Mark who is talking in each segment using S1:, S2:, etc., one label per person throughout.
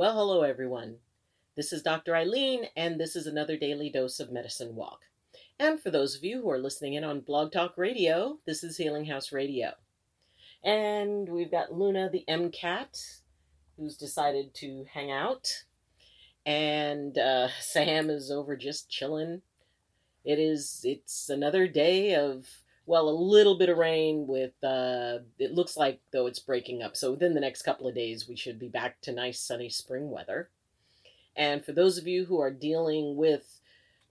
S1: Well, hello everyone. This is Dr. Ayleen, and this is another daily dose of medicine walk. And for those of you who are listening in on Blog Talk Radio, this is Healing House Radio. And we've got Luna the MCAT, who's decided to hang out. And uh, Sam is over just chilling. It is, it's another day of, well, a little bit of rain with, uh, it looks like though it's breaking up. So within the next couple of days, we should be back to nice sunny spring weather. And for those of you who are dealing with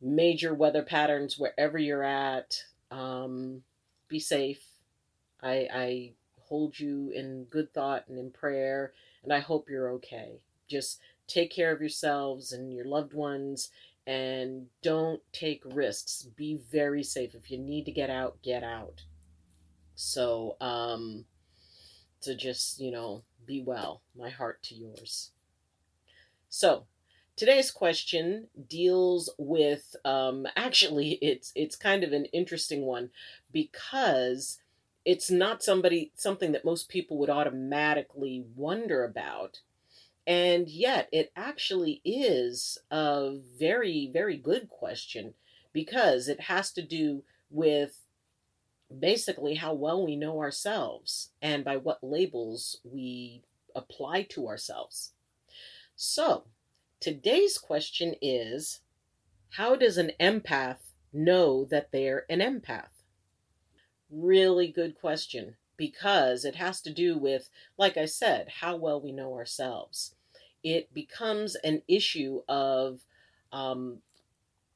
S1: major weather patterns wherever you're at, um, be safe. I, I hold you in good thought and in prayer, and I hope you're okay. Just take care of yourselves and your loved ones and don't take risks. Be very safe. If you need to get out, get out. So, um, to just, you know, be well. My heart to yours. So, today's question deals with um, actually it's it's kind of an interesting one because it's not somebody something that most people would automatically wonder about and yet it actually is a very very good question because it has to do with basically how well we know ourselves and by what labels we apply to ourselves so today's question is how does an empath know that they're an empath really good question because it has to do with, like I said, how well we know ourselves. It becomes an issue of um,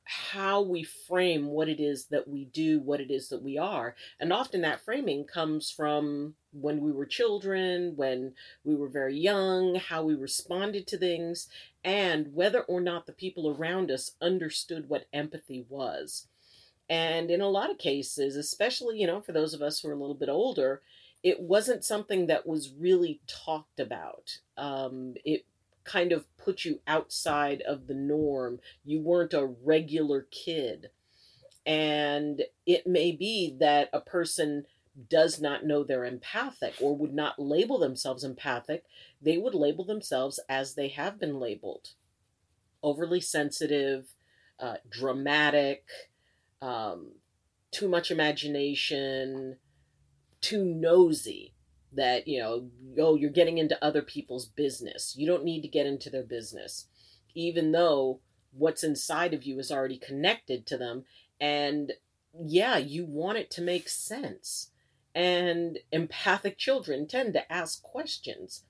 S1: how we frame what it is that we do, what it is that we are. And often that framing comes from when we were children, when we were very young, how we responded to things, and whether or not the people around us understood what empathy was. And in a lot of cases, especially, you know, for those of us who are a little bit older, it wasn't something that was really talked about. Um, it kind of put you outside of the norm. You weren't a regular kid. And it may be that a person does not know they're empathic or would not label themselves empathic. They would label themselves as they have been labeled overly sensitive, uh, dramatic, um, too much imagination, too nosy that, you know, oh, you're getting into other people's business. You don't need to get into their business, even though what's inside of you is already connected to them. And yeah, you want it to make sense. And empathic children tend to ask questions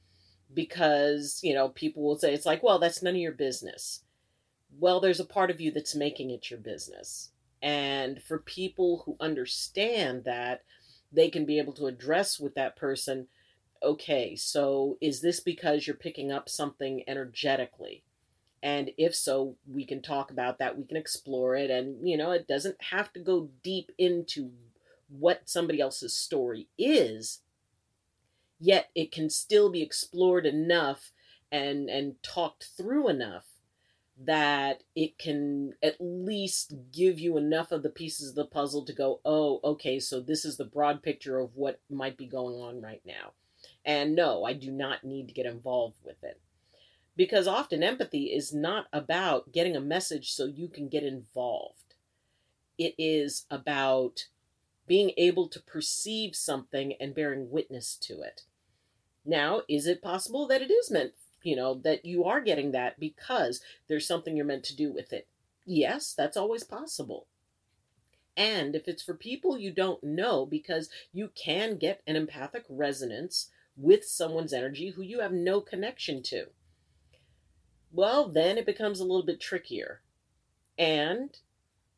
S1: because, you know, people will say, it's like, well, that's none of your business. Well, there's a part of you that's making it your business. And for people who understand that, they can be able to address with that person okay, so is this because you're picking up something energetically? And if so, we can talk about that. We can explore it. And, you know, it doesn't have to go deep into what somebody else's story is, yet it can still be explored enough and, and talked through enough that it can at least give you enough of the pieces of the puzzle to go, oh, okay, so this is the broad picture of what might be going on right now. And no, I do not need to get involved with it. Because often empathy is not about getting a message so you can get involved, it is about being able to perceive something and bearing witness to it. Now, is it possible that it is meant you know, that you are getting that because there's something you're meant to do with it. Yes, that's always possible. And if it's for people you don't know, because you can get an empathic resonance with someone's energy who you have no connection to, well, then it becomes a little bit trickier. And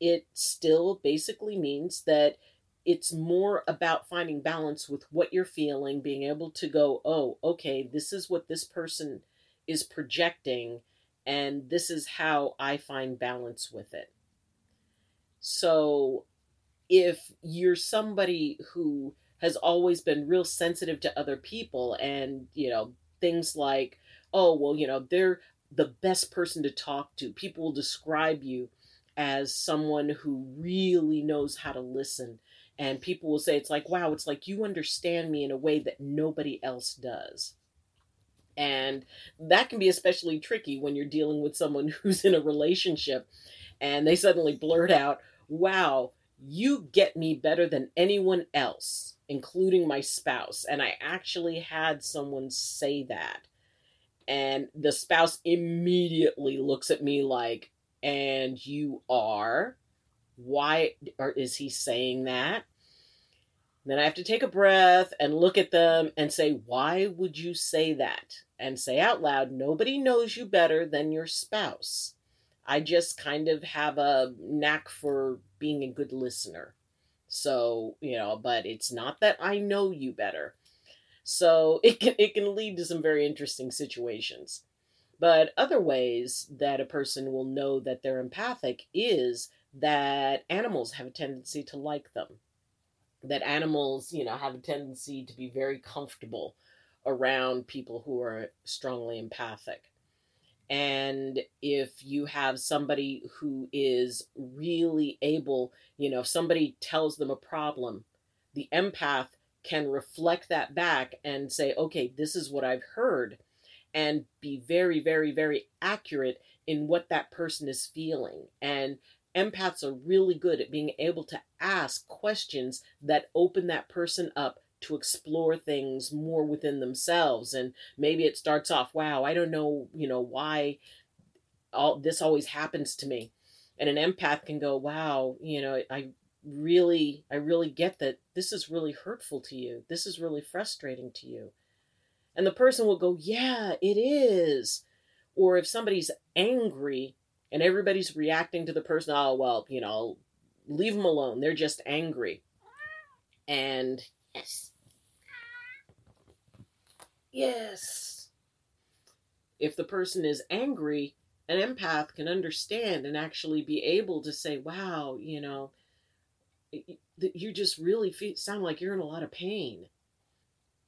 S1: it still basically means that it's more about finding balance with what you're feeling, being able to go, oh, okay, this is what this person is projecting, and this is how I find balance with it. So, if you're somebody who has always been real sensitive to other people and, you know, things like, oh, well, you know, they're the best person to talk to. People will describe you as someone who really knows how to listen. And people will say, it's like, wow, it's like you understand me in a way that nobody else does. And that can be especially tricky when you're dealing with someone who's in a relationship and they suddenly blurt out, wow, you get me better than anyone else, including my spouse. And I actually had someone say that. And the spouse immediately looks at me like, and you are? Why is he saying that? Then I have to take a breath and look at them and say, Why would you say that? And say out loud, Nobody knows you better than your spouse. I just kind of have a knack for being a good listener. So, you know, but it's not that I know you better. So it can it can lead to some very interesting situations. But other ways that a person will know that they're empathic is that animals have a tendency to like them. That animals, you know, have a tendency to be very comfortable around people who are strongly empathic. And if you have somebody who is really able, you know, if somebody tells them a problem, the empath can reflect that back and say, okay, this is what I've heard, and be very, very, very accurate in what that person is feeling. And empaths are really good at being able to ask questions that open that person up to explore things more within themselves. And maybe it starts off wow i don't know you know why all this always happens to me. And an empath can go wow you know i really i really get that this is really hurtful to you. This is really frustrating to you. And the person will go yeah it is. Or if somebody's angry and everybody's reacting to the person oh well you know leave them alone they're just angry and yes yes if the person is angry an empath can understand and actually be able to say wow you know you just really feel, sound like you're in a lot of pain.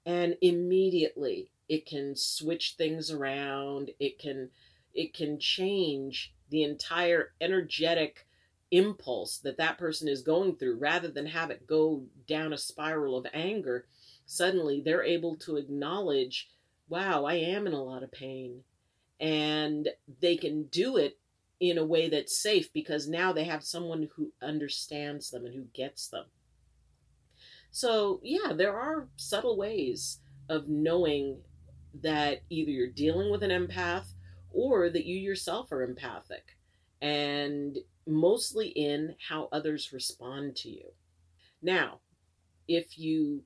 S1: And immediately it can switch things around. It can it can change the entire energetic impulse that that person is going through rather than have it go down a spiral of anger suddenly they're able to acknowledge wow i am in a lot of pain and they can do it in a way that's safe because now they have someone who understands them and who gets them. So, yeah, there are subtle ways of knowing that either you're dealing with an empath or that you yourself are empathic, and mostly in how others respond to you. Now, if you,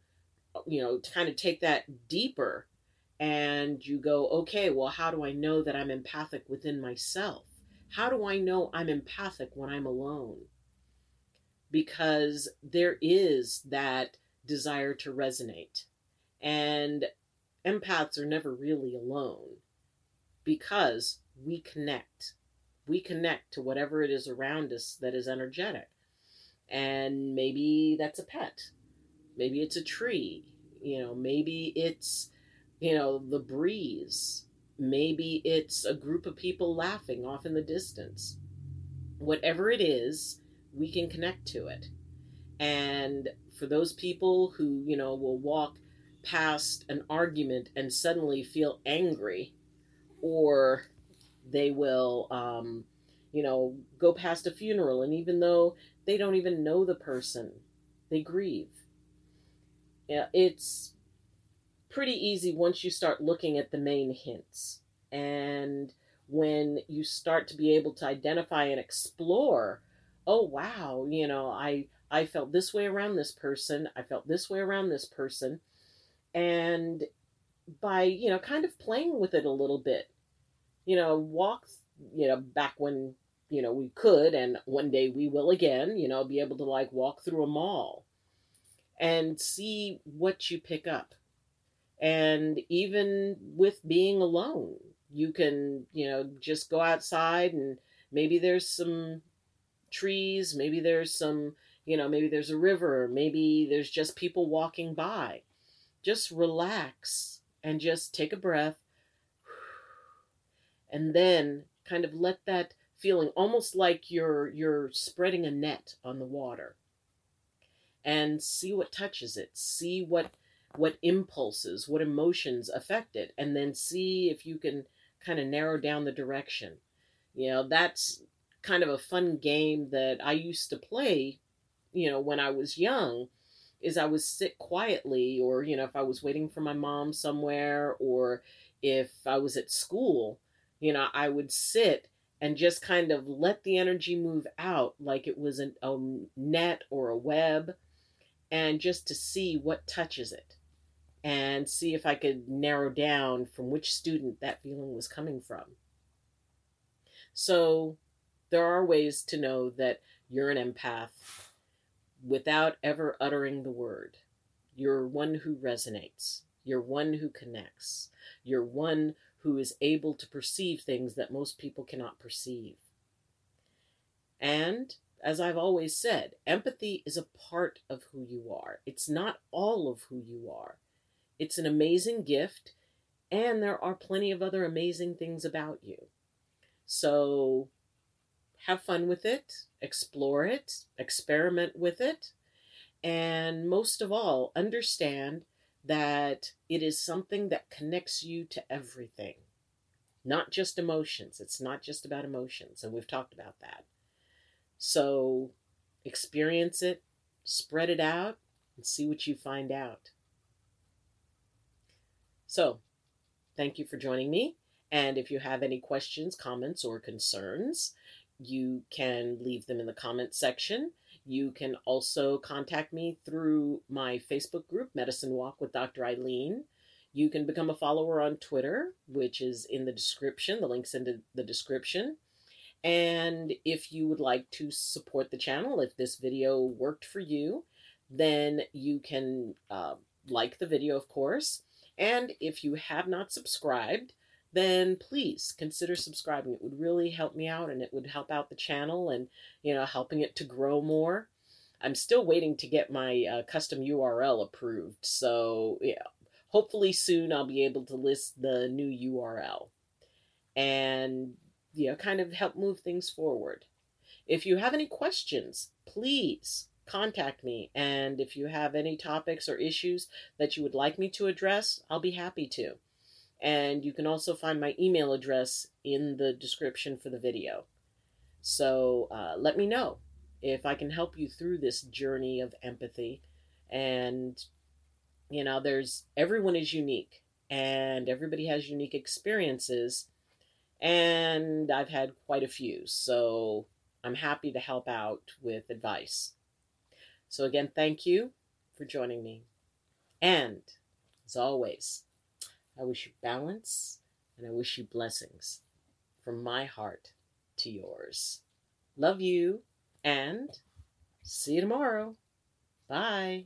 S1: you know, kind of take that deeper and you go, okay, well, how do I know that I'm empathic within myself? How do I know I'm empathic when I'm alone? Because there is that desire to resonate. And empaths are never really alone because we connect. We connect to whatever it is around us that is energetic. And maybe that's a pet. Maybe it's a tree. You know, maybe it's, you know, the breeze. Maybe it's a group of people laughing off in the distance. Whatever it is, we can connect to it. And for those people who, you know, will walk past an argument and suddenly feel angry, or they will, um, you know, go past a funeral and even though they don't even know the person, they grieve. Yeah, it's pretty easy once you start looking at the main hints. And when you start to be able to identify and explore, oh wow, you know, I I felt this way around this person, I felt this way around this person. And by, you know, kind of playing with it a little bit, you know, walks, you know, back when, you know, we could, and one day we will again, you know, be able to like walk through a mall and see what you pick up and even with being alone you can, you know, just go outside and maybe there's some trees, maybe there's some, you know, maybe there's a river, maybe there's just people walking by. Just relax and just take a breath and then kind of let that feeling almost like you're you're spreading a net on the water. And see what touches it. See what what impulses what emotions affect it. And then see if you can kind of narrow down the direction. You know that's kind of a fun game that i used to play you know when i was young is i would sit quietly or you know if i was waiting for my mom somewhere or if i was at school you know i would sit and just kind of let the energy move out like it was an, a net or a web and just to see what touches it and see if I could narrow down from which student that feeling was coming from. So there are ways to know that you're an empath without ever uttering the word. You're one who resonates. You're one who connects. You're one who is able to perceive things that most people cannot perceive. And as I've always said, empathy is a part of who you are. It's not all of who you are. It's an amazing gift, and there are plenty of other amazing things about you. So have fun with it, explore it, experiment with it, and most of all, understand that it is something that connects you to everything, not just emotions. It's not just about emotions, and we've talked about that. So experience it, spread it out, and see what you find out. So, thank you for joining me. And if you have any questions, comments, or concerns, you can leave them in the comment section. You can also contact me through my Facebook group, Medicine Walk with Dr. Ayleen. You can become a follower on Twitter, which is in the description. The link's in the description. And if you would like to support the channel, if this video worked for you, then you can uh, like the video, of course. And if you have not subscribed, then please consider subscribing. It would really help me out and it would help out the channel and, you know, helping it to grow more. I'm still waiting to get my uh, custom URL approved. So, yeah, hopefully soon I'll be able to list the new URL and, you know, kind of help move things forward. If you have any questions, please contact me. And if you have any topics or issues that you would like me to address, I'll be happy to. And you can also find my email address in the description for the video. So uh, let me know if I can help you through this journey of empathy. And, you know, there's everyone is unique and everybody has unique experiences. And I've had quite a few. So I'm happy to help out with advice. So, again, thank you for joining me. And, as always, I wish you balance and I wish you blessings from my heart to yours. Love you and see you tomorrow. Bye.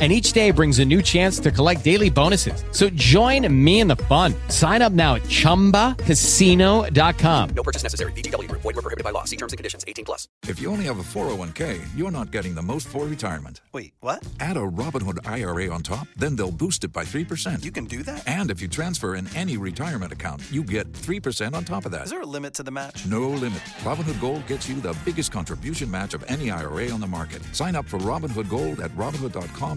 S2: and each day brings a new chance to collect daily bonuses. So join me in the fun. Sign up now at ChumbaCasino.com.
S3: No purchase necessary. VGW. Void were prohibited by law. See terms and conditions. 18 plus.
S4: If you only have a 401k, you're not getting the most for retirement.
S5: Wait, what?
S4: Add a Robinhood IRA on top, then they'll boost it by 3%.
S5: You can do that?
S4: And if you transfer in any retirement account, you get 3% on top of that.
S5: Is there a limit to the match?
S4: No limit. Robinhood Gold gets you the biggest contribution match of any IRA on the market. Sign up for Robinhood Gold at Robinhood.com